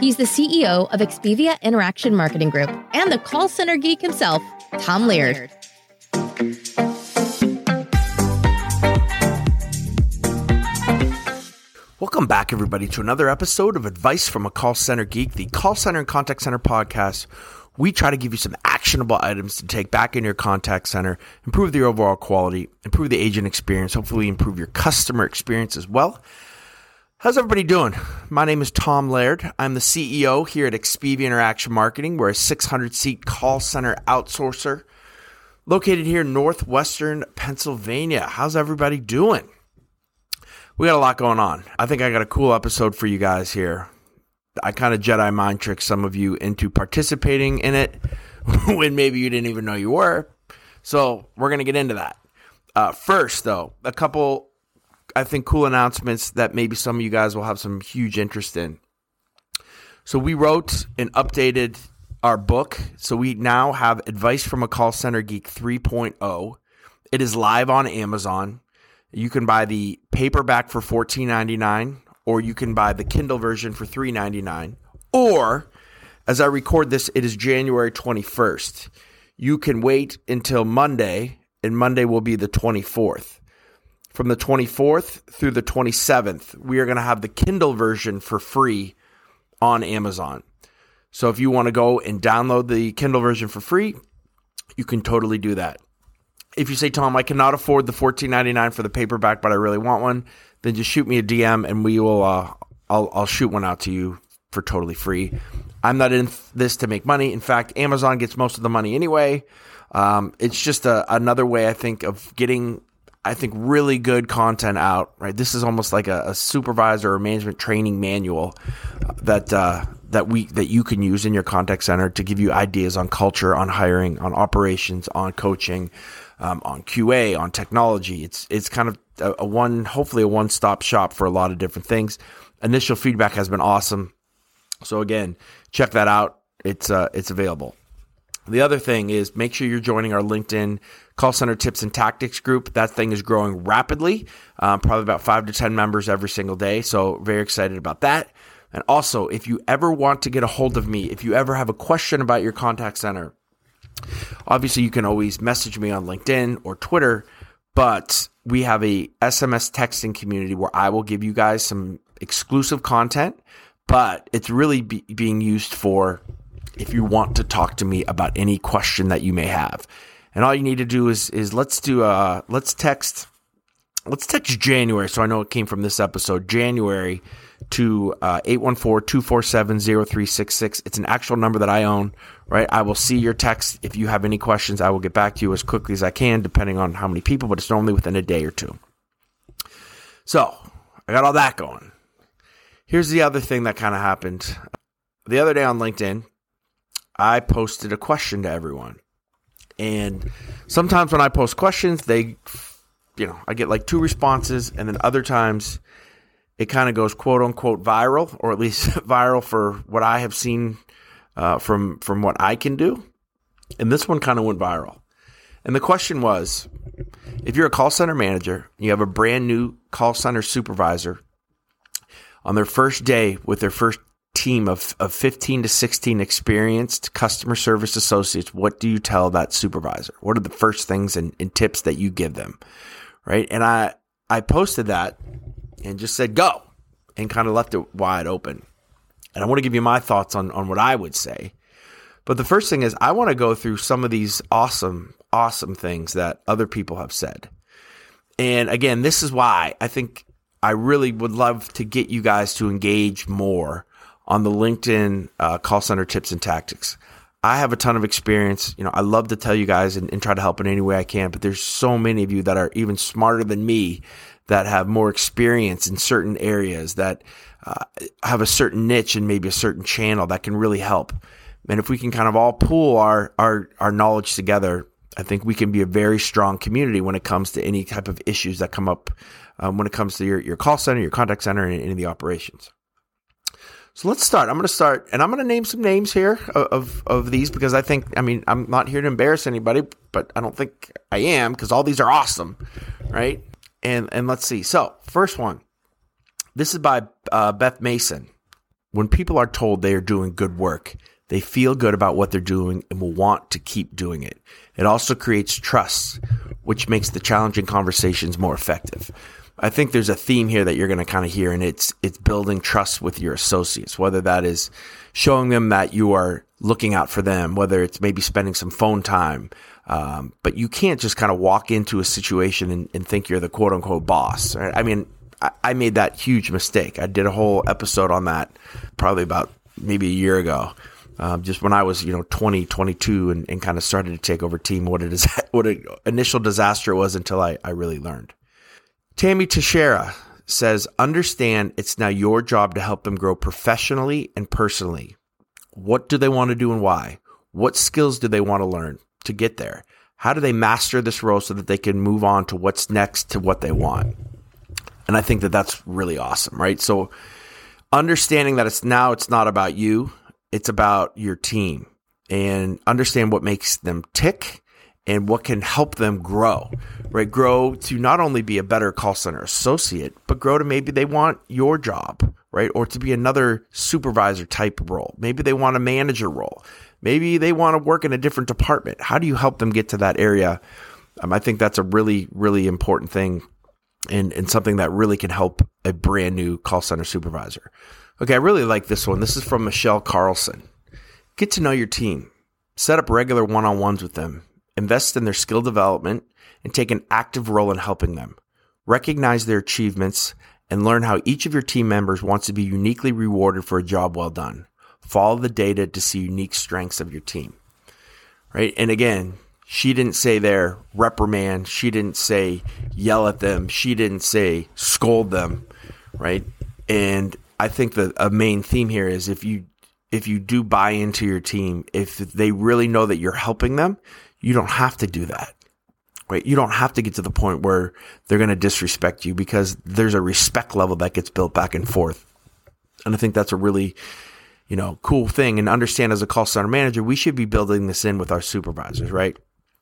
He's the CEO of Expivia Interaction Marketing Group and the call center geek himself, Tom Laird. Welcome back, everybody, to another episode of Advice from a Call Center Geek, the call center and contact center podcast. We try to give you some actionable items to take back in your contact center, improve the overall quality, improve the agent experience, hopefully improve your customer experience as well. How's everybody doing? My name is Tom Laird. I'm the CEO here at Expivia Interaction Marketing. We're a 600 seat call center outsourcer located here in northwestern Pennsylvania. How's everybody doing? We got a lot going on. I think I got a cool episode for you guys here. I kind of Jedi mind trick some of you into participating in it when maybe you didn't even know you were. So we're going to get into that. Uh, first, though, a couple I think, cool announcements that maybe some of you guys will have some huge interest in. So we wrote and updated our book. So we now have Advice from a Call Center Geek 3.0. It is live on Amazon. You can buy the paperback for $14.99 or you can buy the Kindle version for $3.99. Or as I record this, it is January 21st. You can wait until Monday, and Monday will be the 24th from the 24th through the 27th, we are going to have the Kindle version for free on Amazon. So if you want to go and download the Kindle version for free, you can totally do that. If you say, Tom, I cannot afford the $14.99 for the paperback, but I really want one, then just shoot me a DM and we will. Uh, I'll, I'll shoot one out to you for totally free. I'm not in this to make money. In fact, Amazon gets most of the money anyway. Um, it's just a, another way, I think, of getting I think really good content out. Right, this is almost like a, a supervisor or management training manual that uh, that we that you can use in your contact center to give you ideas on culture, on hiring, on operations, on coaching, um, on QA, on technology. It's it's kind of a, a one, hopefully a one stop shop for a lot of different things. Initial feedback has been awesome. So again, check that out. It's uh, it's available. The other thing is make sure you're joining our LinkedIn call center tips and tactics group. That thing is growing rapidly, um, probably about five to 10 members every single day. So, very excited about that. And also, if you ever want to get a hold of me, if you ever have a question about your contact center, obviously you can always message me on LinkedIn or Twitter, but we have a SMS texting community where I will give you guys some exclusive content, but it's really be- being used for if you want to talk to me about any question that you may have. And all you need to do is is let's do uh let's text let's text January so I know it came from this episode January to uh, 814-247-0366. It's an actual number that I own, right? I will see your text. If you have any questions, I will get back to you as quickly as I can depending on how many people, but it's normally within a day or two. So, I got all that going. Here's the other thing that kind of happened. The other day on LinkedIn, I posted a question to everyone. And sometimes when I post questions, they, you know, I get like two responses, and then other times it kind of goes quote unquote viral, or at least viral for what I have seen uh, from from what I can do. And this one kind of went viral. And the question was, if you're a call center manager, you have a brand new call center supervisor on their first day with their first team of, of 15 to 16 experienced customer service associates, what do you tell that supervisor? What are the first things and, and tips that you give them? Right. And I, I posted that and just said, go and kind of left it wide open. And I want to give you my thoughts on, on what I would say. But the first thing is, I want to go through some of these awesome, awesome things that other people have said. And again, this is why I think I really would love to get you guys to engage more on the LinkedIn uh, call center tips and tactics. I have a ton of experience. You know, I love to tell you guys and, and, try to help in any way I can, but there's so many of you that are even smarter than me that have more experience in certain areas that uh, have a certain niche and maybe a certain channel that can really help. And if we can kind of all pool our, our, our knowledge together, I think we can be a very strong community when it comes to any type of issues that come up um, when it comes to your, your call center, your contact center, and any of the operations. So let's start. I'm going to start, and I'm going to name some names here of, of, these because I think, I mean, I'm not here to embarrass anybody, but I don't think I am because all these are awesome, right? And and let's see. So first one, this is by uh, Beth Mason. When people are told they are doing good work, they feel good about what they're doing and will want to keep doing it. It also creates trust, which makes the challenging conversations more effective. I think there's a theme here that you're going to kind of hear, and it's it's building trust with your associates. Whether that is showing them that you are looking out for them, whether it's maybe spending some phone time, um, but you can't just kind of walk into a situation and, and think you're the quote unquote boss. Right? I mean, I, I made that huge mistake. I did a whole episode on that probably about maybe a year ago. Um, just when I was, you know, 20, 22 and, and kind of started to take over team, what is, what an initial disaster it was until I, I really learned. Tammy Teixeira says, understand it's now your job to help them grow professionally and personally. What do they want to do and why? What skills do they want to learn to get there? How do they master this role so that they can move on to what's next to what they want? And I think that that's really awesome, right? So understanding that it's now, it's not about you. It's about your team and understand what makes them tick and what can help them grow, right? Grow to not only be a better call center associate, but grow to maybe they want your job, right? Or to be another supervisor type role. Maybe they want a manager role. Maybe they want to work in a different department. How do you help them get to that area? Um, I think that's a really, really important thing and, and something that really can help a brand new call center supervisor. Okay, I really like this one. This is from Michelle Carlson. Get to know your team. Set up regular one on ones with them invest in their skill development, and take an active role in helping them. Recognize their achievements and learn how each of your team members wants to be uniquely rewarded for a job well done. Follow the data to see unique strengths of your team. Right? And again, she didn't say there reprimand, she didn't say yell at them, she didn't say scold them, right? And I think that a main theme here is if you if you do buy into your team, if they really know that you're helping them, you don't have to do that. Right? You don't have to get to the point where they're going to disrespect you because there's a respect level that gets built back and forth. And I think that's a really, you know, cool thing. And understand as a call center manager, we should be building this in with our supervisors, right?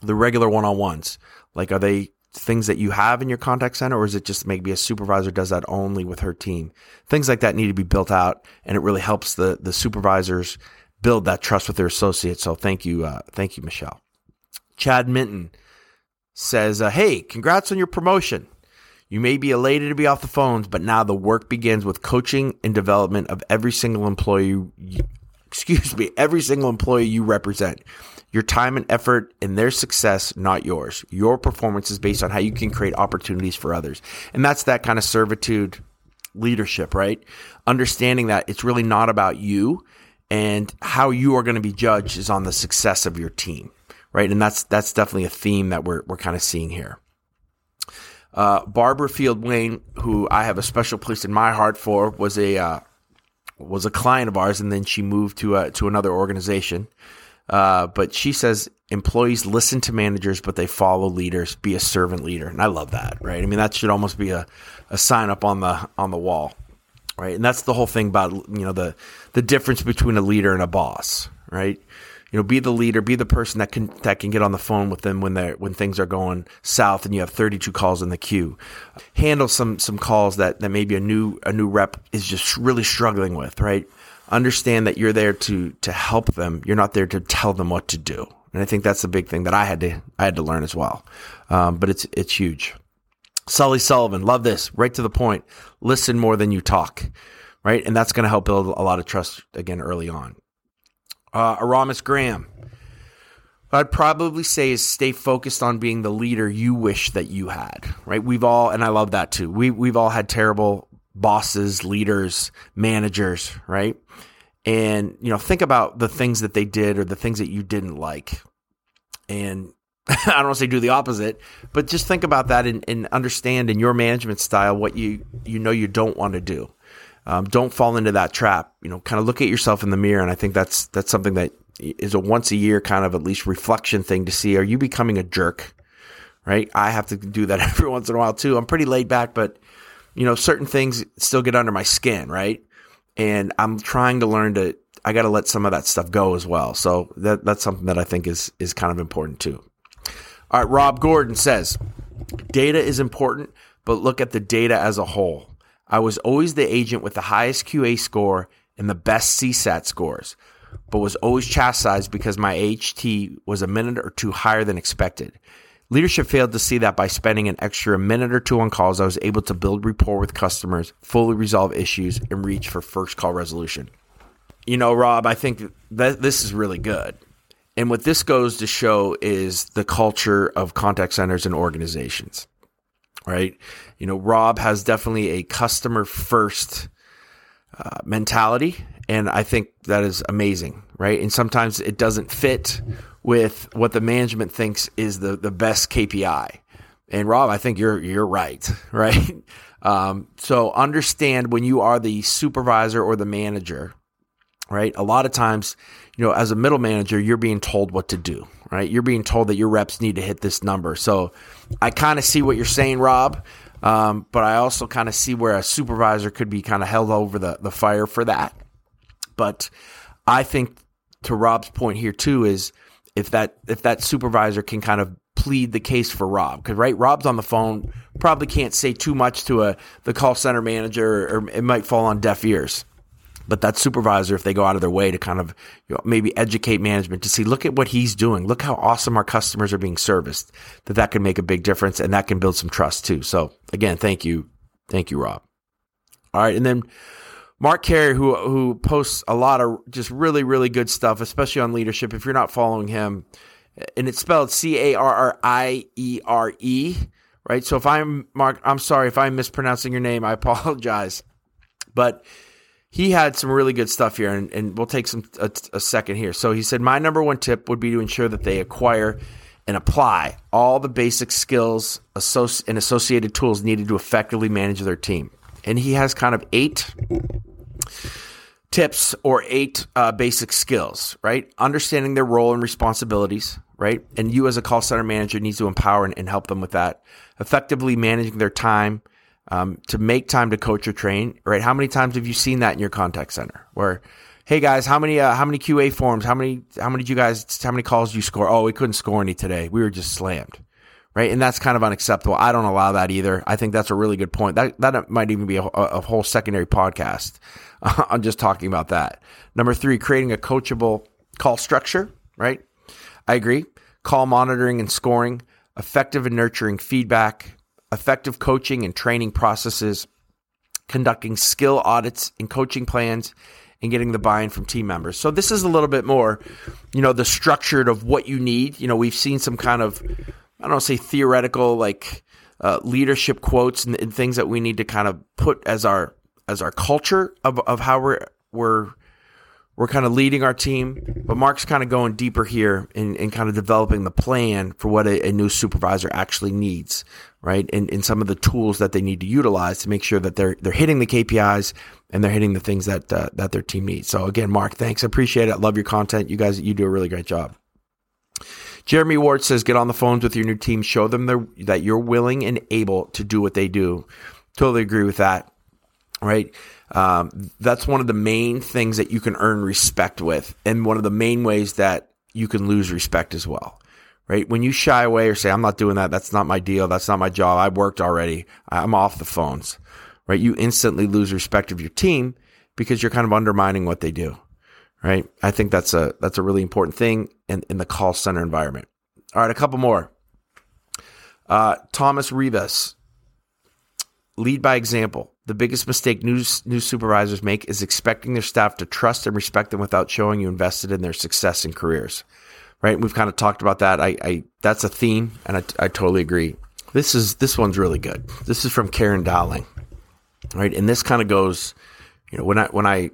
The regular one on ones. Like, are they things that you have in your contact center, or is it just maybe a supervisor does that only with her team? Things like that need to be built out, and it really helps the the supervisors build that trust with their associates. So thank you, uh, thank you, Michelle. Chad Minton says, uh, Hey, congrats on your promotion. You may be elated to be off the phones, but now the work begins with coaching and development of every single employee. You, excuse me, every single employee you represent. Your time and effort and their success, not yours. Your performance is based on how you can create opportunities for others. And that's that kind of servitude leadership, right? Understanding that it's really not about you and how you are going to be judged is on the success of your team right? And that's that's definitely a theme that we're we're kind of seeing here. Uh, Barbara Field Wayne, who I have a special place in my heart for, was a uh, was a client of ours, and then she moved to a, to another organization. Uh, but she says employees listen to managers, but they follow leaders. Be a servant leader, and I love that. Right? I mean, that should almost be a, a sign up on the on the wall, right? And that's the whole thing about you know the the difference between a leader and a boss, right? You know, be the leader, be the person that can that can get on the phone with them when they when things are going south and you have 32 calls in the queue. Handle some some calls that that maybe a new a new rep is just really struggling with, right? Understand that you're there to to help them. You're not there to tell them what to do. And I think that's the big thing that I had to I had to learn as well. Um, but it's it's huge. Sully Sullivan, love this, right to the point. Listen more than you talk, right? And that's going to help build a lot of trust again early on uh, Aramis Graham. I'd probably say is stay focused on being the leader you wish that you had, right? We've all, and I love that too. We, we've all had terrible bosses, leaders, managers, right? And, you know, think about the things that they did or the things that you didn't like. And I don't want to say do the opposite, but just think about that and, and, understand in your management style what you, you know you don't want to do. Um, don't fall into that trap. You know, kind of look at yourself in the mirror. And I think that's, that's something that is a once a year kind of at least reflection thing to see are you becoming a jerk? Right? I have to do that every once in a while too. I'm pretty laid back, but you know, certain things still get under my skin, right? And I'm trying to learn to I got to let some of that stuff go as well. So that that's something that I think is is kind of important too. All right, Rob Gordon says, "Data is important, but look at the data as a whole. I was always the agent with the highest QA score and the best CSAT scores but was always chastised because my HT was a minute or two higher than expected. Leadership failed to see that by spending an extra minute or two on calls, I was able to build rapport with customers, fully resolve issues, and reach for first call resolution. You know, Rob, I think that this is really good. And what this goes to show is the culture of contact centers and organizations, right? You know, Rob has definitely a customer first uh, mentality and I think that is amazing, right? And sometimes it doesn't fit with what the management thinks is the, the best KPI. And Rob, I think you're you're right, right? Um, so understand when you are the supervisor or the manager, right? A lot of times, you know, as a middle manager, you're being told what to do, right? You're being told that your reps need to hit this number. So I kind of see what you're saying, Rob. Um, but I also kind of see where a supervisor could be kind of held over the, the fire for that. But I think to Rob's point here too is if that if that supervisor can kind of plead the case for Rob because right Rob's on the phone probably can't say too much to a the call center manager or it might fall on deaf ears but that supervisor if they go out of their way to kind of you know, maybe educate management to see look at what he's doing look how awesome our customers are being serviced that that can make a big difference and that can build some trust too so again thank you thank you Rob all right and then Mark Carey, who who posts a lot of just really really good stuff, especially on leadership. If you're not following him, and it's spelled C A R R I E R E, right? So if I'm Mark, I'm sorry if I'm mispronouncing your name. I apologize, but he had some really good stuff here, and, and we'll take some a, a second here. So he said, my number one tip would be to ensure that they acquire and apply all the basic skills and associated tools needed to effectively manage their team. And he has kind of eight tips or eight uh, basic skills, right? Understanding their role and responsibilities, right? And you as a call center manager needs to empower and, and help them with that. Effectively managing their time um, to make time to coach or train, right? How many times have you seen that in your contact center where, hey guys, how many uh, how many QA forms? How many how many did you guys? How many calls you score? Oh, we couldn't score any today. We were just slammed right? And that's kind of unacceptable. I don't allow that either. I think that's a really good point. That that might even be a, a whole secondary podcast. I'm just talking about that. Number three, creating a coachable call structure, right? I agree. Call monitoring and scoring, effective and nurturing feedback, effective coaching and training processes, conducting skill audits and coaching plans, and getting the buy-in from team members. So this is a little bit more, you know, the structured of what you need. You know, we've seen some kind of I don't say theoretical like uh, leadership quotes and, and, things that we need to kind of put as our as our culture of, of how we're we're we're kind of leading our team, but Mark's kind of going deeper here and, and kind of developing the plan for what a, a new supervisor actually needs, right? And, and some of the tools that they need to utilize to make sure that they're they're hitting the KPIs and they're hitting the things that uh, that their team needs. So again, Mark, thanks, I appreciate it. Love your content. You guys, you do a really great job. Jeremy Ward says, get on the phones with your new team, show them that you're willing and able to do what they do. Totally agree with that. Right. Um, that's one of the main things that you can earn respect with, and one of the main ways that you can lose respect as well. Right. When you shy away or say, I'm not doing that. That's not my deal. That's not my job. I worked already. I'm off the phones. Right. You instantly lose respect of your team because you're kind of undermining what they do right? I think that's a that's a really important thing in, in the call center environment. All right, a couple more. Uh, Thomas Rivas, lead by example. The biggest mistake new, new supervisors make is expecting their staff to trust and respect them without showing you invested in their success and careers. right? We've kind of talked about that. I, I that's a theme, and I, I totally agree. This is this one's really good. This is from Karen Dowling, right? And this kind of goes, you know, when I when I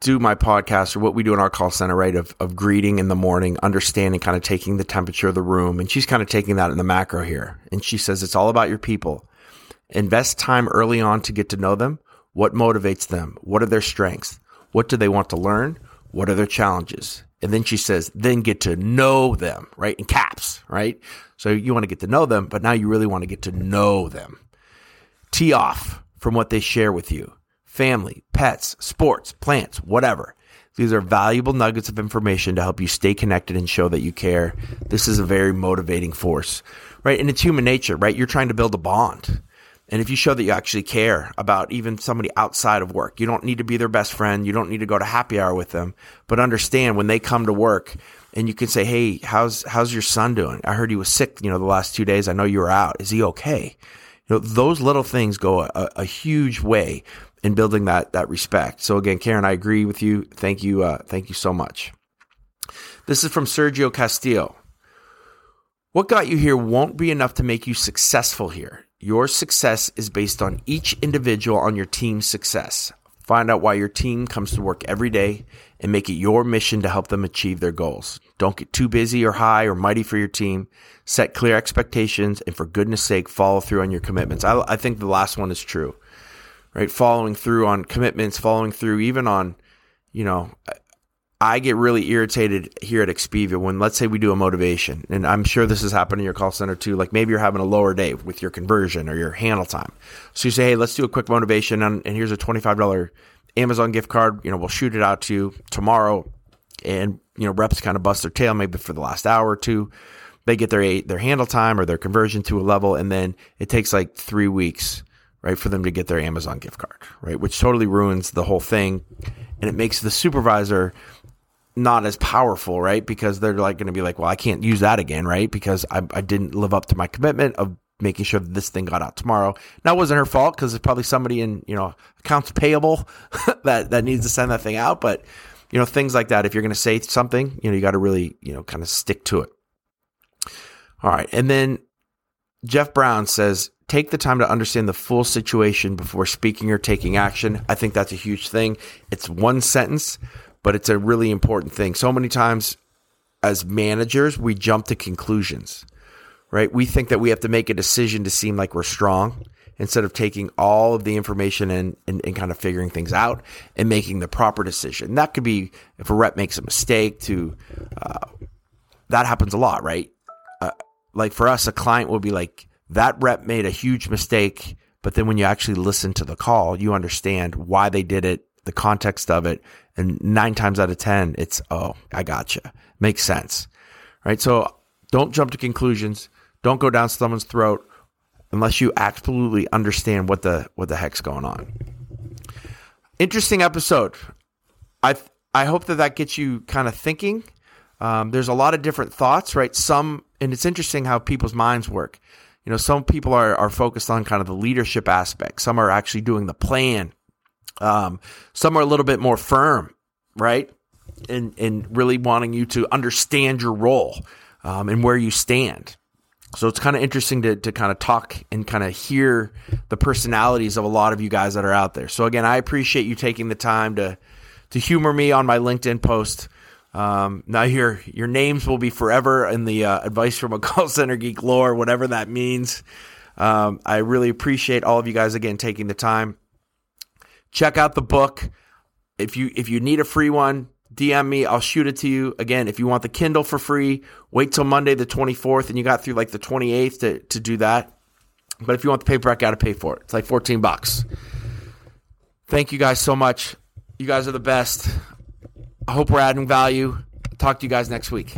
do my podcast or what we do in our call center, right? Of of greeting in the morning, understanding, kind of taking the temperature of the room, and she's kind of taking that in the macro here, and she says it's all about your people. Invest time early on to get to know them. What motivates them? What are their strengths? What do they want to learn? What are their challenges? And then she says, then get to know them, right? In caps, right? So you want to get to know them, but now you really want to get to know them. Tee off from what they share with you family, pets, sports, plants, whatever. These are valuable nuggets of information to help you stay connected and show that you care. This is a very motivating force, right? And it's human nature, right? You're trying to build a bond. And if you show that you actually care about even somebody outside of work, you don't need to be their best friend. You don't need to go to happy hour with them, but understand when they come to work and you can say, Hey, how's, how's your son doing? I heard he was sick, you know, the last two days. I know you were out. Is he okay? You know, those little things go a, a huge way in building that, that respect. So again, Karen, I agree with you. Thank you. Uh, thank you so much. This is from Sergio Castillo. What got you here won't be enough to make you successful here. Your success is based on each individual on your team's success. Find out why your team comes to work every day and make it your mission to help them achieve their goals. Don't get too busy or high or mighty for your team. Set clear expectations and for goodness sake, follow through on your commitments. I, I think the last one is true, right? Following through on commitments, following through even on, you know, I get really irritated here at Expivia when, let's say, we do a motivation, and I'm sure this has happened in your call center too. Like maybe you're having a lower day with your conversion or your handle time. So you say, hey, let's do a quick motivation, and, and here's a $25 Amazon gift card. You know, we'll shoot it out to you tomorrow. And, you know, reps kind of bust their tail maybe for the last hour or two. They get their, their handle time or their conversion to a level, and then it takes like three weeks right, for them to get their Amazon gift card, right, which totally ruins the whole thing. And it makes the supervisor not as powerful, right? Because they're like going to be like, well, I can't use that again, right? Because I, I didn't live up to my commitment of making sure this thing got out tomorrow. Now, it wasn't her fault because it's probably somebody in, you know, accounts payable that, that needs to send that thing out. But, you know, things like that. If you're going to say something, you know, you got to really, you know, kind of stick to it. All right. And then Jeff Brown says, take the time to understand the full situation before speaking or taking action. I think that's a huge thing. It's one sentence, but it's a really important thing. So many times as managers, we jump to conclusions, right? We think that we have to make a decision to seem like we're strong instead of taking all of the information and, and, and, kind of figuring things out and making the proper decision. That could be if a rep makes a mistake to, uh, that happens a lot, right? Uh, like for us, a client will be like, that rep made a huge mistake. But then when you actually listen to the call, you understand why they did it, the context of it, and nine times out of 10, it's, oh, I gotcha. Makes sense. Right. So don't jump to conclusions. Don't go down someone's throat unless you absolutely understand what the, what the heck's going on. Interesting episode. I, I hope that that gets you kind of thinking. Um, there's a lot of different thoughts, right? Some, and it's interesting how people's minds work. You know, some people are, are focused on kind of the leadership aspect. Some are actually doing the plan um, some are a little bit more firm, right? And, and really wanting you to understand your role um, and where you stand. So it's kind of interesting to, to kind of talk and kind of hear the personalities of a lot of you guys that are out there. So again, I appreciate you taking the time to to humor me on my LinkedIn post. Um, now your your names will be forever in the uh, advice from a call center geek lore, whatever that means. Um, I really appreciate all of you guys again taking the time. Check out the book. If you if you need a free one, DM me. I'll shoot it to you. Again, if you want the Kindle for free, wait till Monday the 24th and you got through like the 28th to, to do that. But if you want the paperback, got to pay for it. It's like 14 bucks. Thank you guys so much. You guys are the best. I hope we're adding value. Talk to you guys next week.